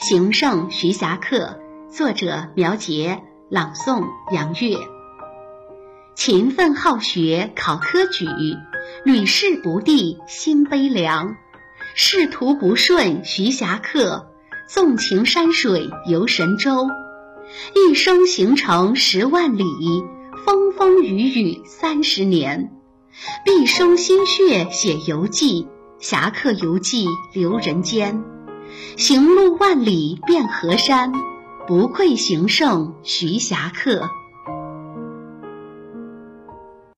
行胜徐霞客，作者苗杰，朗诵杨月。勤奋好学考科举，屡试不第心悲凉。仕途不顺徐霞客，纵情山水游神州。一生行程十万里，风风雨雨三十年。毕生心血写游记，侠客游记留人间。行路万里遍河山，不愧行胜徐霞客。